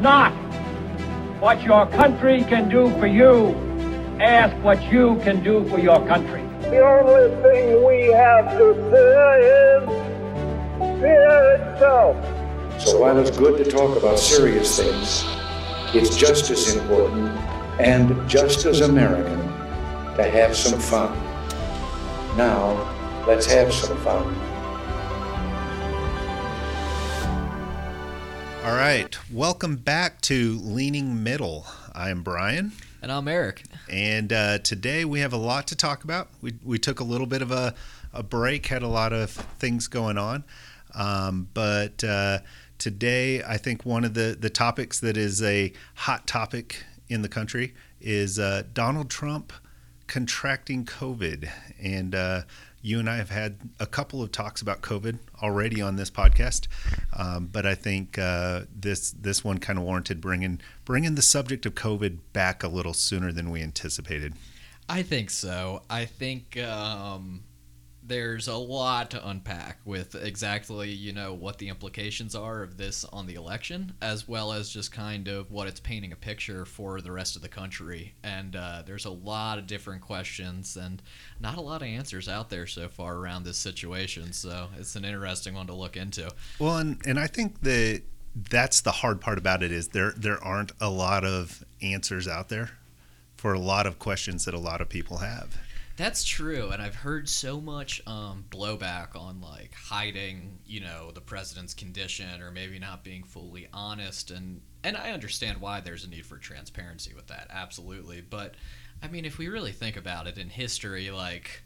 not what your country can do for you. Ask what you can do for your country. The only thing we have to fear is fear itself. So while it's good to talk about serious things, it's just as important and just as American to have some fun. Now, let's have some fun. All right, welcome back to Leaning Middle. I am Brian. And I'm Eric. And uh, today we have a lot to talk about. We, we took a little bit of a, a break, had a lot of things going on. Um, but uh, today, I think one of the, the topics that is a hot topic in the country is uh, Donald Trump contracting COVID. And uh, you and I have had a couple of talks about COVID already on this podcast, um, but I think uh, this this one kind of warranted bringing bringing the subject of COVID back a little sooner than we anticipated. I think so. I think um, there's a lot to unpack with exactly you know what the implications are of this on the election as well as just kind of what it's painting a picture for the rest of the country. And uh, there's a lot of different questions and not a lot of answers out there so far around this situation. So it's an interesting one to look into. Well and, and i think that that's the hard part about it is there there aren't a lot of answers out there for a lot of questions that a lot of people have that's true, and I've heard so much um, blowback on like hiding, you know, the president's condition or maybe not being fully honest, and and I understand why there's a need for transparency with that, absolutely. But I mean, if we really think about it in history, like,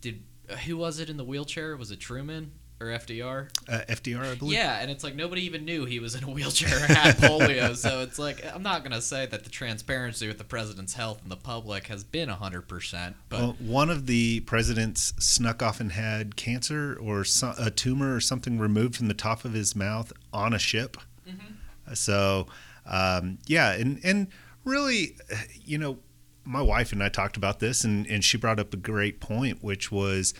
did who was it in the wheelchair? Was it Truman? Or FDR? Uh, FDR, I believe. Yeah, and it's like nobody even knew he was in a wheelchair or had polio. So it's like I'm not gonna say that the transparency with the president's health and the public has been hundred percent. But well, one of the presidents snuck off and had cancer or a tumor or something removed from the top of his mouth on a ship. Mm-hmm. So um, yeah, and and really, you know. My wife and I talked about this, and, and she brought up a great point, which was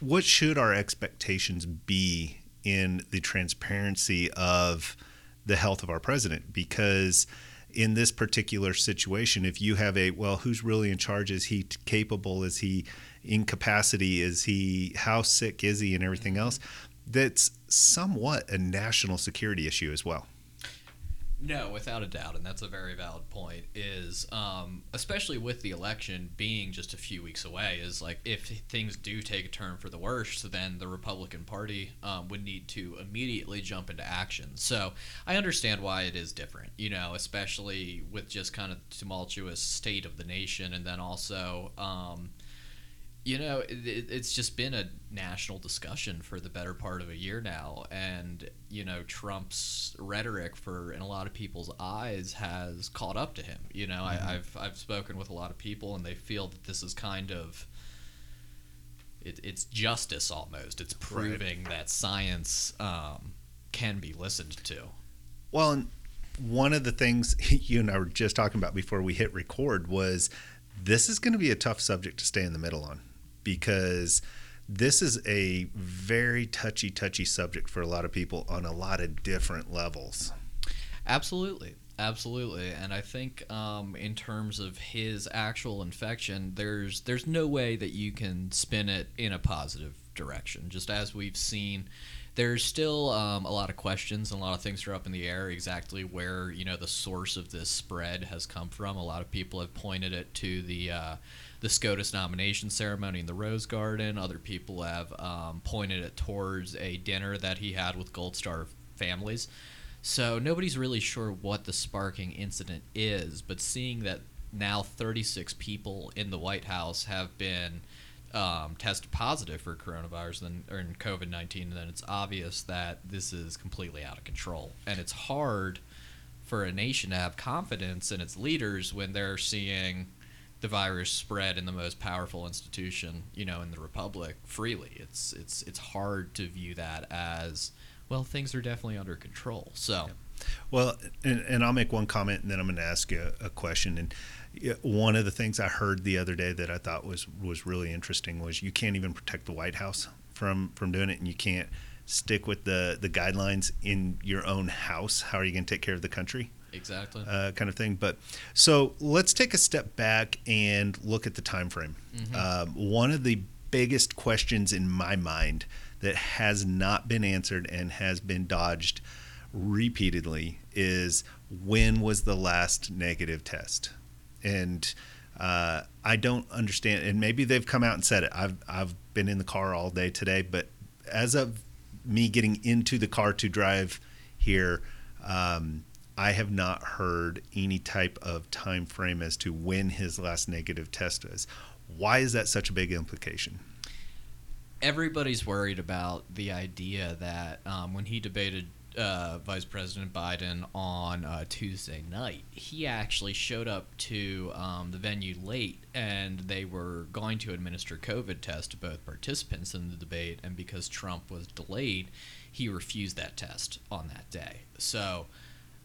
what should our expectations be in the transparency of the health of our president? Because in this particular situation, if you have a well, who's really in charge? Is he capable? Is he incapacity? Is he how sick is he, and everything else? That's somewhat a national security issue as well. No, without a doubt, and that's a very valid point. Is um, especially with the election being just a few weeks away, is like if things do take a turn for the worst, then the Republican Party um, would need to immediately jump into action. So I understand why it is different, you know, especially with just kind of tumultuous state of the nation, and then also. Um, you know, it, it's just been a national discussion for the better part of a year now, and you know, Trump's rhetoric, for in a lot of people's eyes, has caught up to him. You know, mm-hmm. I, have I've spoken with a lot of people, and they feel that this is kind of it, it's justice almost. It's proving right. that science um, can be listened to. Well, one of the things you and I were just talking about before we hit record was this is going to be a tough subject to stay in the middle on because this is a very touchy, touchy subject for a lot of people on a lot of different levels. Absolutely. Absolutely, and I think um, in terms of his actual infection, there's there's no way that you can spin it in a positive direction. Just as we've seen, there's still um, a lot of questions and a lot of things are up in the air exactly where you know the source of this spread has come from. A lot of people have pointed it to the uh, the SCOTUS nomination ceremony in the Rose Garden. Other people have um, pointed it towards a dinner that he had with Gold Star families. So nobody's really sure what the sparking incident is, but seeing that now 36 people in the White House have been um, tested positive for coronavirus then, or in COVID 19, then it's obvious that this is completely out of control. And it's hard for a nation to have confidence in its leaders when they're seeing the virus spread in the most powerful institution, you know, in the republic freely. It's it's it's hard to view that as well. Things are definitely under control. So, well, and, and I'll make one comment, and then I'm going to ask you a, a question. And one of the things I heard the other day that I thought was was really interesting was you can't even protect the White House from from doing it, and you can't stick with the the guidelines in your own house. How are you going to take care of the country? Exactly. uh, kind of thing. But so let's take a step back and look at the time frame. Um, one of the biggest questions in my mind that has not been answered and has been dodged repeatedly is when was the last negative test? And uh, I don't understand. And maybe they've come out and said it. I've I've been in the car all day today, but as of me getting into the car to drive here, um, I have not heard any type of time frame as to when his last negative test was. Why is that such a big implication? everybody's worried about the idea that um, when he debated uh, Vice President Biden on uh, Tuesday night, he actually showed up to um, the venue late, and they were going to administer COVID tests to both participants in the debate. And because Trump was delayed, he refused that test on that day. So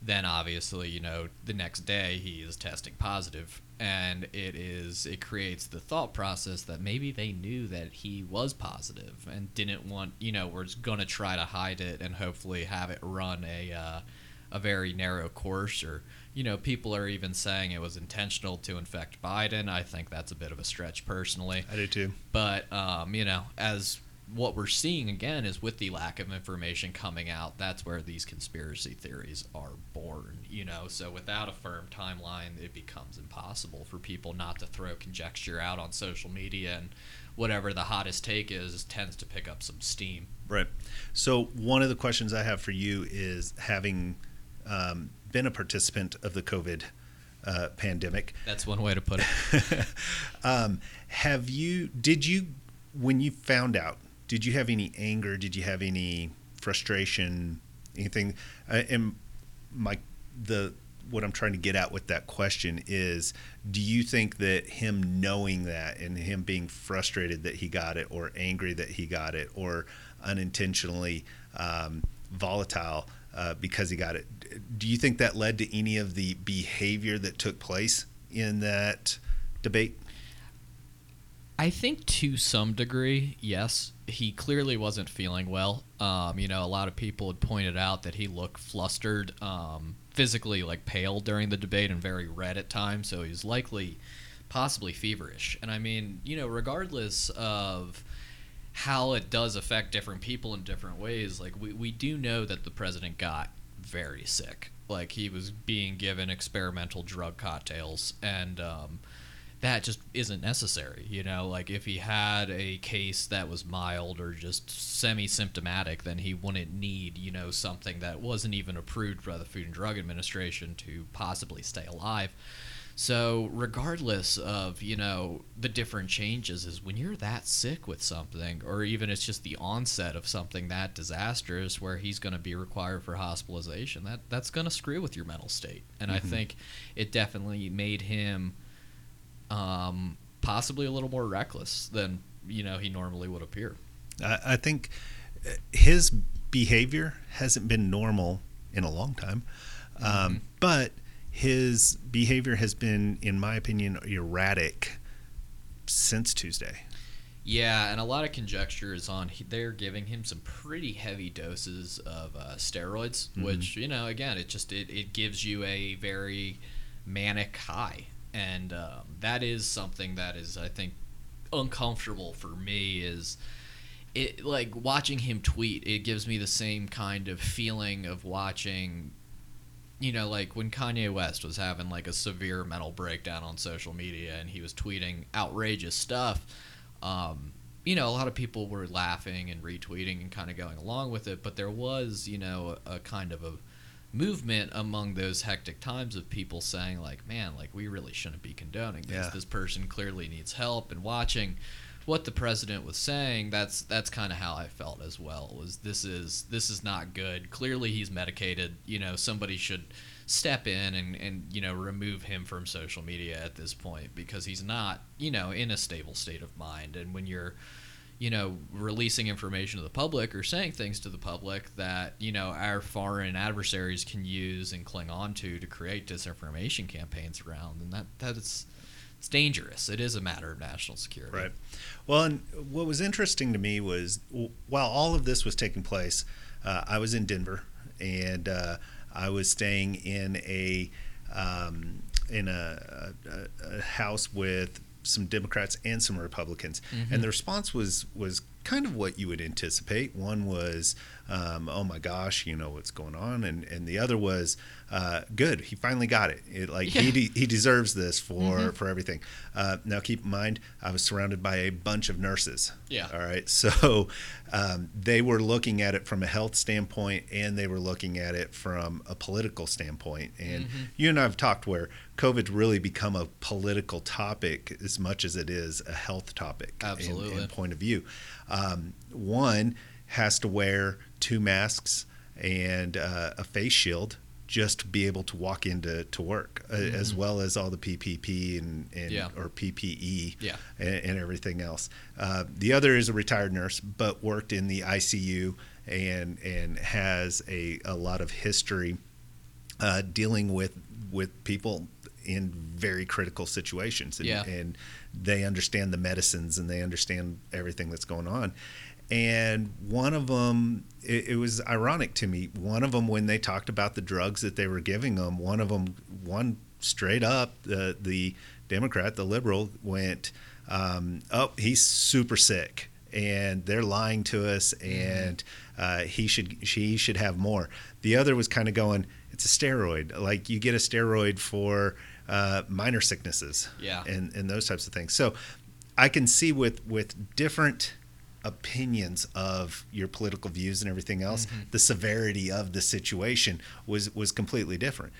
then obviously you know the next day he is testing positive. And it is it creates the thought process that maybe they knew that he was positive and didn't want you know was going to try to hide it and hopefully have it run a uh, a very narrow course or you know people are even saying it was intentional to infect Biden. I think that's a bit of a stretch personally. I do too. but um, you know, as what we're seeing again is with the lack of information coming out, that's where these conspiracy theories are born. You know, so without a firm timeline, it becomes impossible for people not to throw conjecture out on social media, and whatever the hottest take is tends to pick up some steam. Right. So one of the questions I have for you is having um, been a participant of the COVID uh, pandemic. That's one way to put it. um, have you? Did you? When you found out, did you have any anger? Did you have any frustration? Anything? Uh, and my the what I'm trying to get at with that question is do you think that him knowing that and him being frustrated that he got it or angry that he got it or unintentionally um, volatile uh, because he got it do you think that led to any of the behavior that took place in that debate I think to some degree, yes. He clearly wasn't feeling well. Um, you know, a lot of people had pointed out that he looked flustered, um, physically like pale during the debate and very red at times. So he's likely, possibly feverish. And I mean, you know, regardless of how it does affect different people in different ways, like we, we do know that the president got very sick. Like he was being given experimental drug cocktails and um, that just isn't necessary. You know, like if he had a case that was mild or just semi-symptomatic, then he wouldn't need, you know, something that wasn't even approved by the Food and Drug Administration to possibly stay alive. So, regardless of, you know, the different changes is when you're that sick with something or even it's just the onset of something that disastrous where he's going to be required for hospitalization, that that's going to screw with your mental state. And I mm-hmm. think it definitely made him um, possibly a little more reckless than you know he normally would appear. I, I think uh, his behavior hasn't been normal in a long time, um, but his behavior has been, in my opinion, erratic since Tuesday. Yeah, and a lot of conjecture is on they're giving him some pretty heavy doses of uh, steroids, which you know again it just it, it gives you a very manic high, and um, that is something that is I think uncomfortable for me is it like watching him tweet it gives me the same kind of feeling of watching you know like when Kanye West was having like a severe mental breakdown on social media and he was tweeting outrageous stuff um, you know a lot of people were laughing and retweeting and kind of going along with it but there was you know a, a kind of a movement among those hectic times of people saying like man like we really shouldn't be condoning this. Yeah. this person clearly needs help and watching. What the president was saying that's that's kind of how I felt as well was this is this is not good. Clearly he's medicated you know somebody should step in and and you know remove him from social media at this point because he's not you know in a stable state of mind. And when you're you know, releasing information to the public or saying things to the public that, you know, our foreign adversaries can use and cling on to to create disinformation campaigns around. And that that is it's dangerous. It is a matter of national security. Right. Well, and what was interesting to me was while all of this was taking place, uh, I was in Denver and uh, I was staying in a um, in a, a, a house with some Democrats and some Republicans, and the response was was kind of what you would anticipate. One was, um, "Oh my gosh, you know what's going on," and and the other was, uh, "Good, he finally got it. it like he de- he deserves this for for everything." Uh, now, keep in mind, I was surrounded by a bunch of nurses. Yeah. All right. So um, they were looking at it from a health standpoint, and they were looking at it from a political standpoint. And Mm-hmm. you and I have talked where COVID's really become a political topic as much as it is a health topic. Absolutely. And, point of view. Um, one has to wear two masks and uh, a face shield just to be able to walk into to work, uh, as well as all the PPP and, and Mm-hmm. Yeah. or PPE Yeah. and, and everything else. Uh, the other is a retired nurse, but worked in the ICU and and has a, a lot of history uh, dealing with with people in very critical situations. And, Yeah. and they understand the medicines and they understand everything that's going on. And one of them, it, it was ironic to me. One of them, when they talked about the drugs that they were giving them, one of them, one straight up, the the Democrat, the liberal, went, um, "Oh, he's super sick." and they're lying to us and uh, he should she should have more the other was kind of going it's a steroid like you get a steroid for uh, minor sicknesses Yeah. and and those types of things. So i can see with with different opinions of your political views and everything else the severity of the situation was was completely different.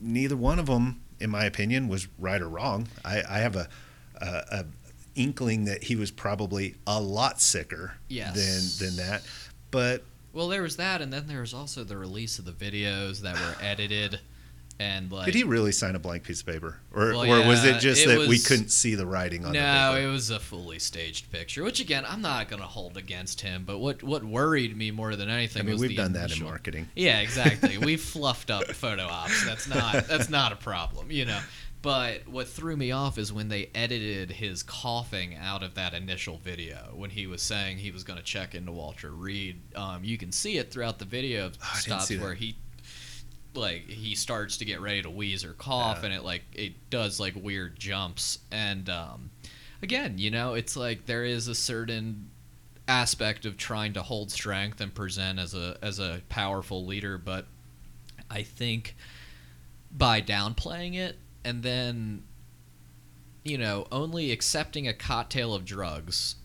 Neither one of them in my opinion was right or wrong. I, I have a, a, a inkling that he was probably a lot sicker Yes. than than that. But Well, there was that, and then there was also the release of the videos that were edited, and like did he really sign a blank piece of paper or, Well, or was it just it that we couldn't see the writing on the No, it was a fully staged picture. Which again, I'm not gonna hold against him. But what what worried me more than anything i mean was we've done that in marketing Yeah, exactly. we fluffed up photo ops. That's not that's not a problem, you know. But what threw me off is when they edited his coughing out of that initial video when he was saying he was going to check into Walter Reed. Um, you can see it throughout the video. Oh, stops where he like he starts to get ready to wheeze or cough Yeah. and it like it does like weird jumps and um again you know it's like there is a certain aspect of trying to hold strength and present as a as a powerful leader but i think by downplaying it and then you know only accepting a cocktail of drugs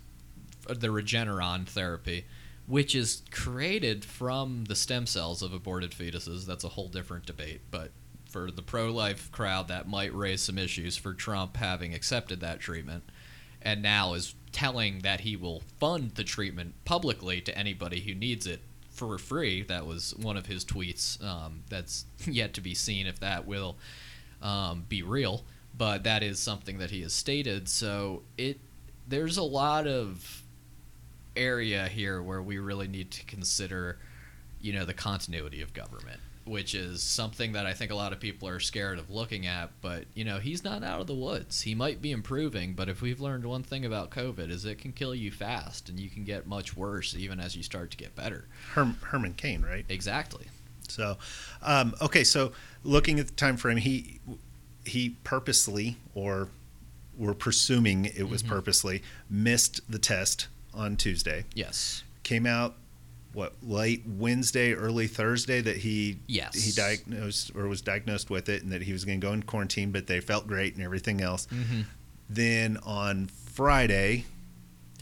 the regeneron therapy which is created from the stem cells of aborted fetuses that's a whole different debate but for the pro-life crowd that might raise some issues for trump having accepted that treatment and now is telling that he will fund the treatment publicly to anybody who needs it for free. That was one of his tweets. Um, that's yet to be seen if that will um, be real, but that is something that he has stated. So it there's a lot of area here where we really need to consider, you know, the continuity of government, which is something that I think a lot of people are scared of looking at. But you know, he's not out of the woods. He might be improving, but if we've learned one thing about COVID, is it can kill you fast, and you can get much worse even as you start to get better. Herm, herman cain right Exactly. So, um, okay, so looking at the time frame, he he purposely, or we're presuming it was Mhm. purposely, missed the test on Tuesday. Yes. Came out what late Wednesday, early Thursday that he Yes. he diagnosed or was diagnosed with it, and that he was going to go in quarantine, but they felt great and everything else. Mm-hmm. Then on Friday,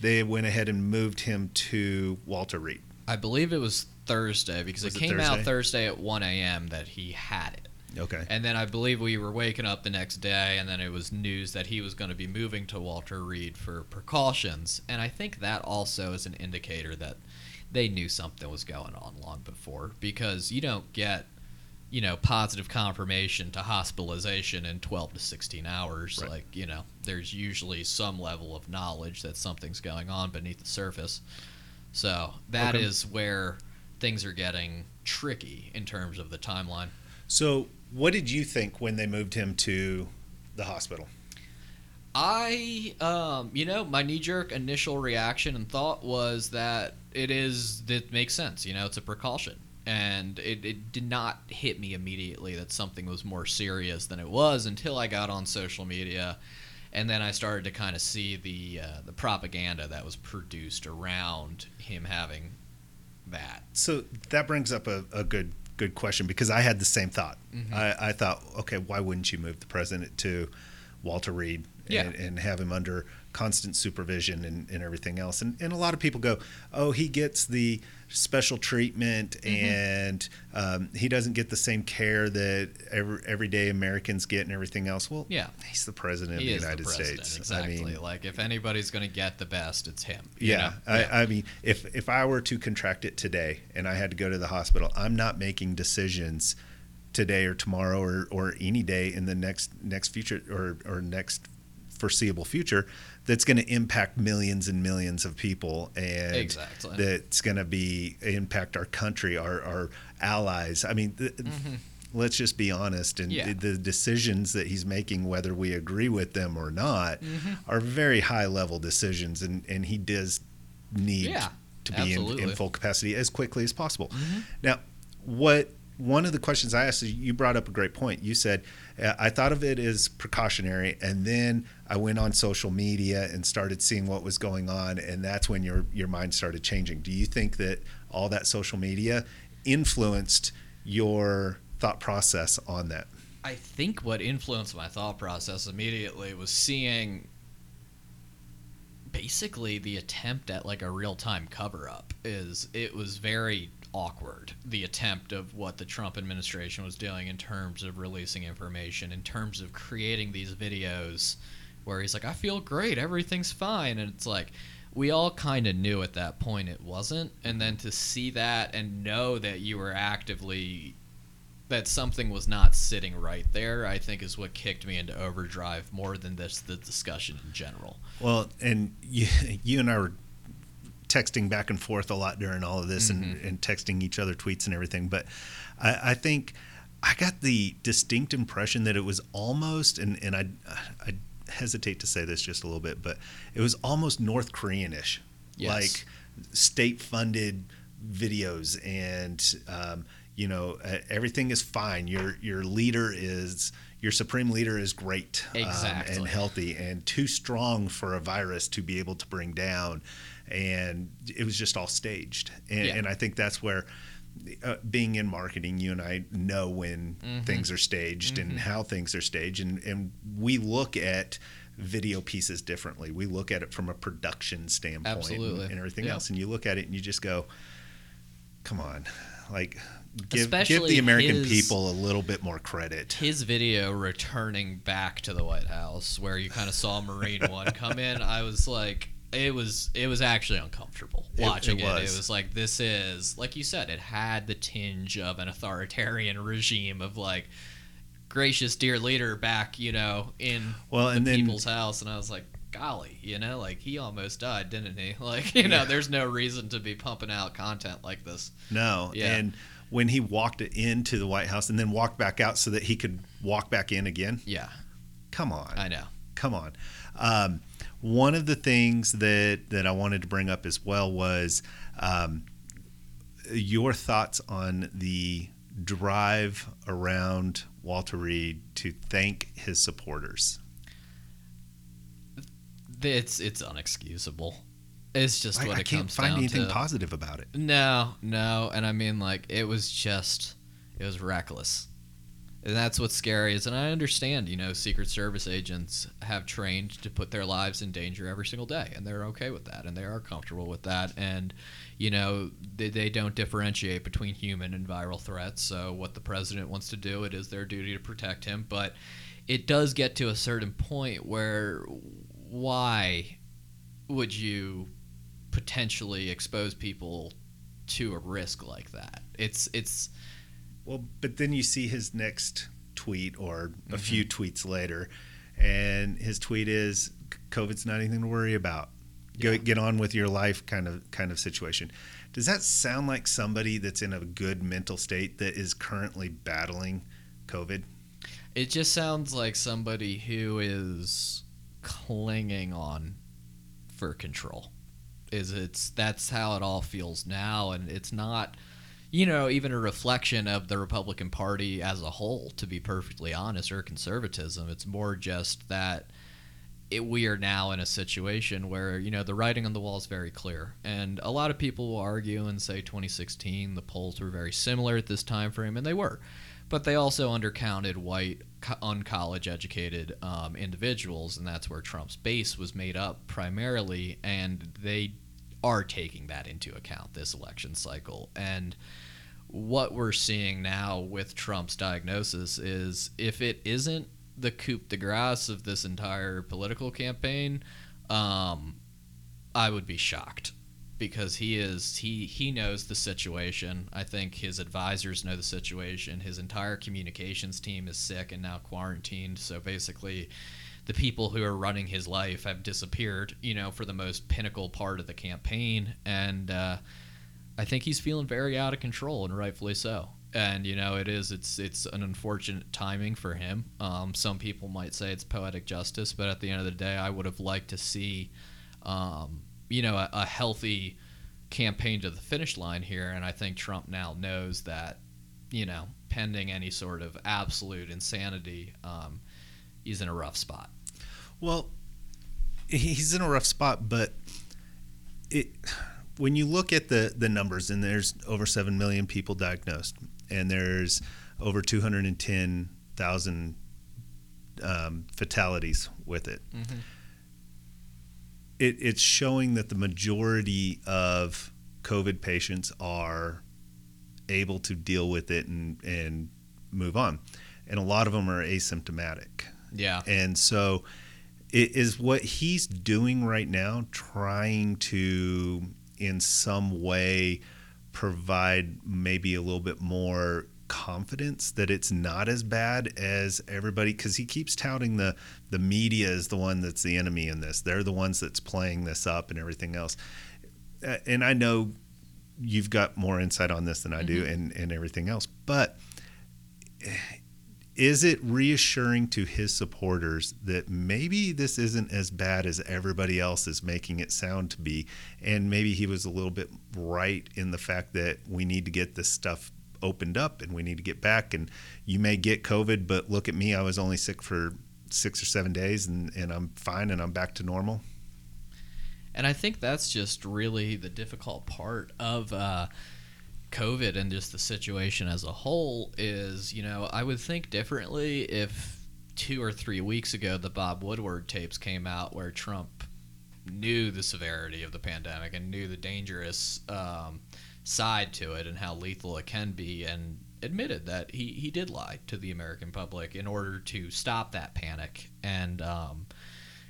they went ahead and moved him to Walter Reed. I believe it was Thursday because Was it it came out Thursday? Thursday at 1 a.m. that he had it. Okay. And then I believe we were waking up the next day, and then it was news that he was going to be moving to Walter Reed for precautions. And I think that also is an indicator that they knew something was going on long before, because you don't get, you know, positive confirmation to hospitalization in 12 to 16 hours. Right. Like, you know, there's usually some level of knowledge that something's going on beneath the surface. So that is Okay. where things are getting tricky in terms of the timeline. So, what did you think when they moved him to the hospital? I, um, you know, my knee jerk initial reaction and thought was that it is, it makes sense. You know, it's a precaution. And it, it did not hit me immediately that something was more serious than it was until I got on social media. And then I started to kind of see the uh, the propaganda that was produced around him having that. So that brings up a, a good good question because I had the same thought. Mm-hmm. I, I thought, okay, why wouldn't you move the president to Walter Reed Yeah. and, and have him under constant supervision and, and everything else? And, and a lot of people go, oh, he gets the special treatment Mm-hmm. and um, he doesn't get the same care that every, everyday Americans get and everything else. Well, Yeah. he's the president He of the the United president, States. exactly. I mean, like if anybody's going to get the best, it's him. you yeah? I, I mean, if if I were to contract it today and I had to go to the hospital, I'm not making decisions today or tomorrow or, or any day in the next next future or, or next foreseeable future that's going to impact millions and millions of people and Exactly. that's going to be impact our country our, our allies i mean th- let's just be honest and Mm-hmm. Yeah. the, the decisions that he's making whether we agree with them or not Mm-hmm. are very high level decisions and, and he does need Yeah, to be in, in. Mm-hmm. full capacity as quickly as possible now what one of the questions i asked is you brought up a great point. You said uh, i thought of it as precautionary and then i went on social media and started seeing what was going on and that's when your your mind started changing. Do you think that all that social media influenced your thought process on that? I think what influenced my thought process immediately was seeing basically the attempt at like a real-time cover-up is it was very awkward the attempt of what the Trump administration was doing in terms of releasing information in terms of creating these videos where he's like I feel great everything's fine and it's like we all kind of knew at that point it wasn't and then to see that and know that you were actively that something was not sitting right there, I think is what kicked me into overdrive more than this the discussion in general. Well, and you, you and I were texting back and forth a lot during all of this and, Mm-hmm. and texting each other tweets and everything. But I, I think I got the distinct impression that it was almost, and, and I, I hesitate to say this just a little bit, but it was almost North Korean-ish, Yes. like state-funded videos and um, you know everything is fine your your leader is your supreme leader is great um, and healthy and too strong for a virus to be able to bring down and it was just all staged and, Yeah. and i think that's where uh, being in marketing you and i know when Mm-hmm. things are staged and how things are staged and, and we look at video pieces differently we look at it from a production standpoint Absolutely. and, and everything Yeah. else and you look at it and you just go come on like give, give the american his- people a little bit more credit His video returning back to the White House, where you kind of saw Marine One come in, I was like, it was it was actually uncomfortable watching it it. It was. was. like this is like you said, it had the tinge of an authoritarian regime of like gracious dear leader back, you know, in Well, the and then- people's house, and I was like. Golly, you know, like he almost died, didn't he? Like, you know, there's no reason to be pumping out content like this. No. Yeah. And when he walked into the White House and then walked back out so that he could walk back in again, Yeah, come on. I know. Come on. Um, one of the things that, that I wanted to bring up as well was um, your thoughts on the drive around Walter Reed to thank his supporters. It's it's unexcusable. It's just I, what I it can't find anything to. positive about it. No, no, and I mean like it was just it was reckless. And that's what's scary is and I understand, you know, Secret Service agents have trained to put their lives in danger every single day and they're okay with that and they are comfortable with that and you know, they, they don't differentiate between human and viral threats. So what the president wants to do, it is their duty to protect him, but it does get to a certain point where why would you potentially expose people to a risk like that? It's it's Well, but then you see his next tweet or a Mm-hmm. few tweets later, and his tweet is COVID's not anything to worry about. Go, Yeah. Get on with your life, kind of kind of situation. Does that sound like somebody that's in a good mental state that is currently battling COVID? it just sounds like somebody who is clinging on for control. Is it's that's how it all feels now, and it's not, you know, even a reflection of the Republican Party as a whole. To be perfectly honest, or conservatism, it's more just that it, we are now in a situation where you know the writing on the wall is very clear, and a lot of people will argue and say 2016 the polls were very similar at this time frame, and they were, but they also undercounted white, uncollege educated um, individuals, and that's where Trump's base was made up primarily, and they are taking that into account this election cycle, and what we're seeing now with Trump's diagnosis is if it isn't the coup de grace of this entire political campaign, um, I would be shocked because he is he he knows the situation. I think his advisors know the situation. His entire communications team is sick and now quarantined. So basically, the people who are running his life have disappeared. You know, for the most pinnacle part of the campaign, and uh, I think he's feeling very out of control, and rightfully so. And you know it is it's it's an unfortunate timing for him. Um, some people might say it's poetic justice but at the end of the day i would have liked to see um, you know a, a, healthy campaign to the finish line here and i think trump now knows that you know pending any sort of absolute insanity um, he's in a rough spot. Well he's in a rough spot but it when you look at the the numbers and there's over 7 million people diagnosed and there's over 210,000 um, fatalities with it. Mm-hmm. it. It's showing that the majority of COVID patients are able to deal with it and, and move on. And a lot of them are asymptomatic. Yeah. And so it is what he's doing right now, trying to, in some way, provide maybe a little bit more confidence that it's not as bad as everybody because he keeps touting the the media is the one that's the enemy in this they're the ones that's playing this up and everything else and i know you've got more insight on this than i do mm-hmm. and and everything else but is it reassuring to his supporters that maybe this isn't as bad as everybody else is making it sound to be? And maybe he was a little bit right in the fact that we need to get this stuff opened up and we need to get back. And you may get COVID, but look at me, I was only sick for six or seven days and, and I'm fine and I'm back to normal. And I think that's just really the difficult part of. Uh, COVID and just the situation as a whole is, you know, I would think differently if two or three weeks ago the Bob Woodward tapes came out where Trump knew the severity of the pandemic and knew the dangerous um, side to it and how lethal it can be and admitted that he, he did lie to the American public in order to stop that panic. And, um,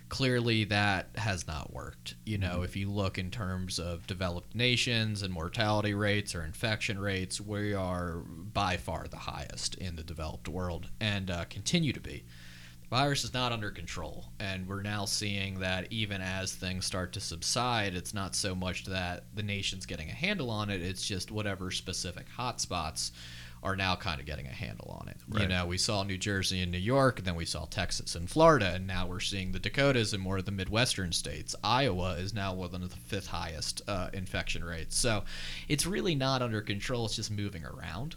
clearly that has not worked. You know, mm-hmm. if you look in terms of developed nations and mortality rates or infection rates, we are by far the highest in the developed world and uh, continue to be. The virus is not under control, and we're now seeing that even as things start to subside, it's not so much that the nation's getting a handle on it, it's just whatever specific hotspots are now kind of getting a handle on it. Right. You know, we saw New Jersey and New York, and then we saw Texas and Florida, and now we're seeing the Dakotas and more of the Midwestern states. Iowa is now one of the fifth highest uh, infection rates. So it's really not under control. It's just moving around.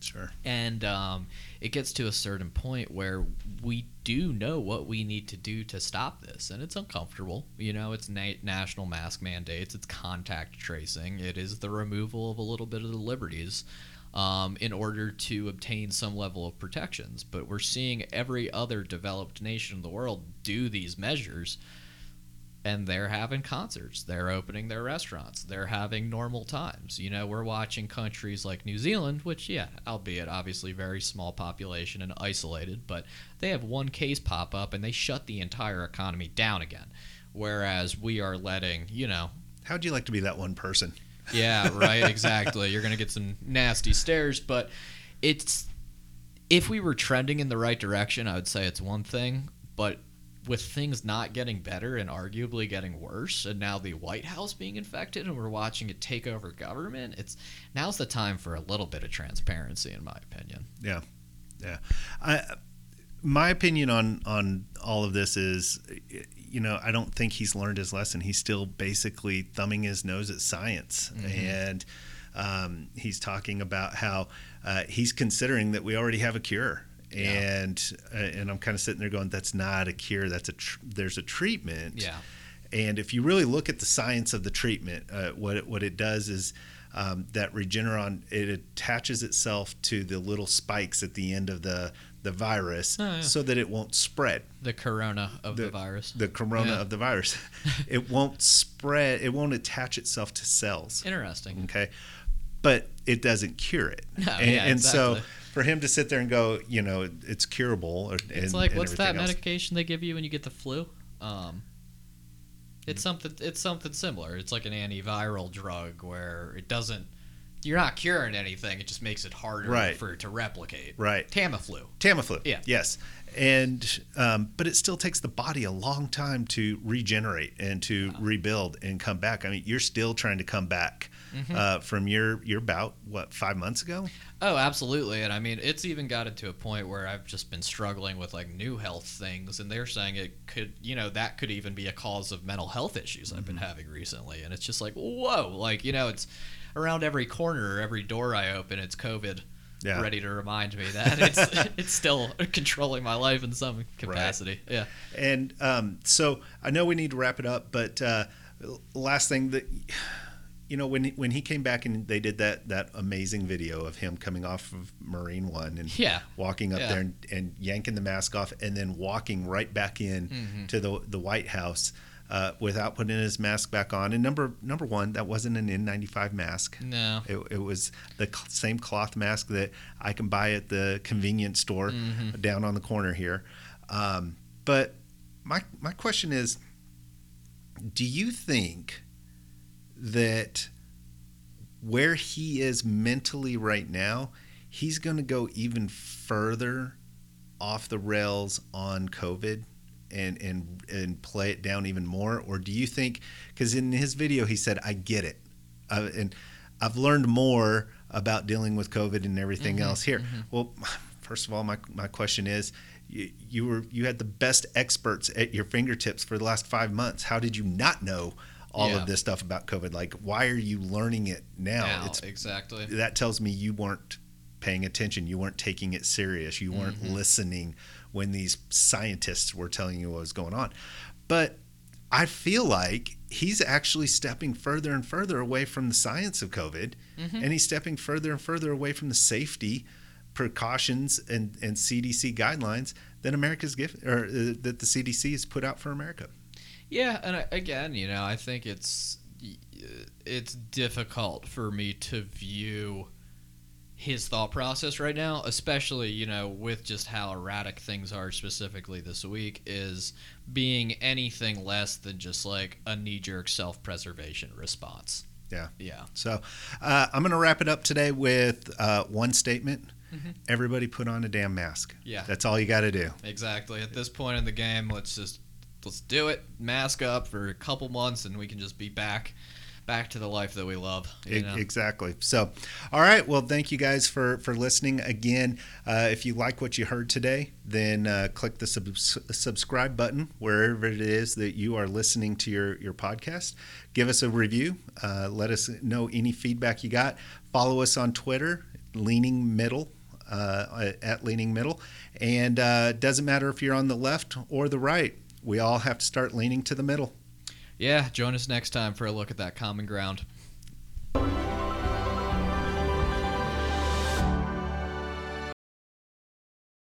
Sure. And um, it gets to a certain point where we do know what we need to do to stop this, and it's uncomfortable. You know, it's na- national mask mandates, it's contact tracing, it is the removal of a little bit of the liberties um, in order to obtain some level of protections. But we're seeing every other developed nation in the world do these measures, and they're having concerts, they're opening their restaurants, they're having normal times. You know, we're watching countries like New Zealand, which, yeah, albeit obviously very small population and isolated, but they have one case pop up and they shut the entire economy down again. Whereas we are letting, you know, How'd you like to be that one person? Yeah, right, exactly. You're going to get some nasty stares, but it's if we were trending in the right direction, I would say it's one thing, but with things not getting better and arguably getting worse, and now the White House being infected, and we're watching it take over government, it's now's the time for a little bit of transparency, in my opinion. Yeah, yeah. I my opinion on on all of this is, you know, I don't think he's learned his lesson. He's still basically thumbing his nose at science, and um, he's talking about how uh, he's considering that we already have a cure. And uh, and I'm kind of sitting there going, that's not a cure. That's a tr- there's a treatment. Yeah. And if you really look at the science of the treatment, uh, what it, what it does is um, that Regeneron it attaches itself to the little spikes at the end of the the virus Oh, yeah. so that it won't spread The corona of the, virus. the corona Yeah. of the virus. it won't spread. It won't attach itself to cells. Interesting. Okay, but it doesn't cure it. No, and, yeah, and so for him to sit there and go, you know, it's curable. Or, It's and, like and what's that else. medication they give you when you get the flu? Um, it's something. It's something similar. It's like an antiviral drug where it doesn't. You're not curing anything. It just makes it harder Right. for it to replicate. Right. Tamiflu. Tamiflu. Yeah. Yes. And um, but it still takes the body a long time to regenerate and to rebuild and come back. I mean, you're still trying to come back Mm-hmm. uh, from your your bout. What five months ago? Oh, absolutely. And I mean, it's even gotten to a point where I've just been struggling with like new health things, and they're saying it could, you know, that could even be a cause of mental health issues I've been having recently. And it's just like, whoa, like, you know, it's around every corner, every door I open, it's COVID. Yeah. Ready to remind me that it's it's still controlling my life in some capacity. Yeah. And um, so I know we need to wrap it up, but uh, last thing that you know when he, when he came back and they did that that amazing video of him coming off of Marine One and Yeah. walking up Yeah. there and, and yanking the mask off and then walking right back in Mm-hmm. to the the White House. Uh, without putting his mask back on, and number number one, that wasn't an N95 mask. No. It, it was the cl- same cloth mask that I can buy at the convenience store Mm-hmm. down on the corner here. Um, but my my question is, do you think that where he is mentally right now, he's going to go even further off the rails on COVID? And, and and play it down even more, or do you think? Because in his video he said, "I get it," uh, and I've learned more about dealing with COVID and everything else here. Well, first of all, my, my question is, you, you were you had the best experts at your fingertips for the last five months. How did you not know all Yeah. of this stuff about COVID? Like, why are you learning it now? Now, It's exactly. that tells me you weren't paying attention. You weren't taking it serious. You weren't Mm-hmm. listening when these scientists were telling you what was going on. But I feel like he's actually stepping further and further away from the science of COVID, Mm-hmm. and he's stepping further and further away from the safety precautions and, and CDC guidelines that America's given, or uh, that the CDC has put out for America. Yeah, and I- again, you know, I think it's it's difficult for me to view his thought process right now, especially you know with just how erratic things are specifically this week, is being anything less than just like a knee-jerk self-preservation response. Yeah. Yeah. So uh, I'm going to wrap it up today with uh, one statement. Mm-hmm. Everybody put on a damn mask. Yeah. That's all you got to do. Exactly. At this point in the game, let's just let's do it. Mask up for a couple months, and we can just be back, back to the life that we love. You know? Exactly. So, all right. Well, thank you guys for for listening again. Uh, if you like what you heard today, then uh, click the sub- subscribe button wherever it is that you are listening to your your podcast. Give us a review. Uh, let us know any feedback you got. Follow us on Twitter, Leaning Middle. Uh, at leaning middle, and uh, doesn't matter if you're on the left or the right. We all have to start leaning to the middle. Yeah, join us next time for a look at that common ground.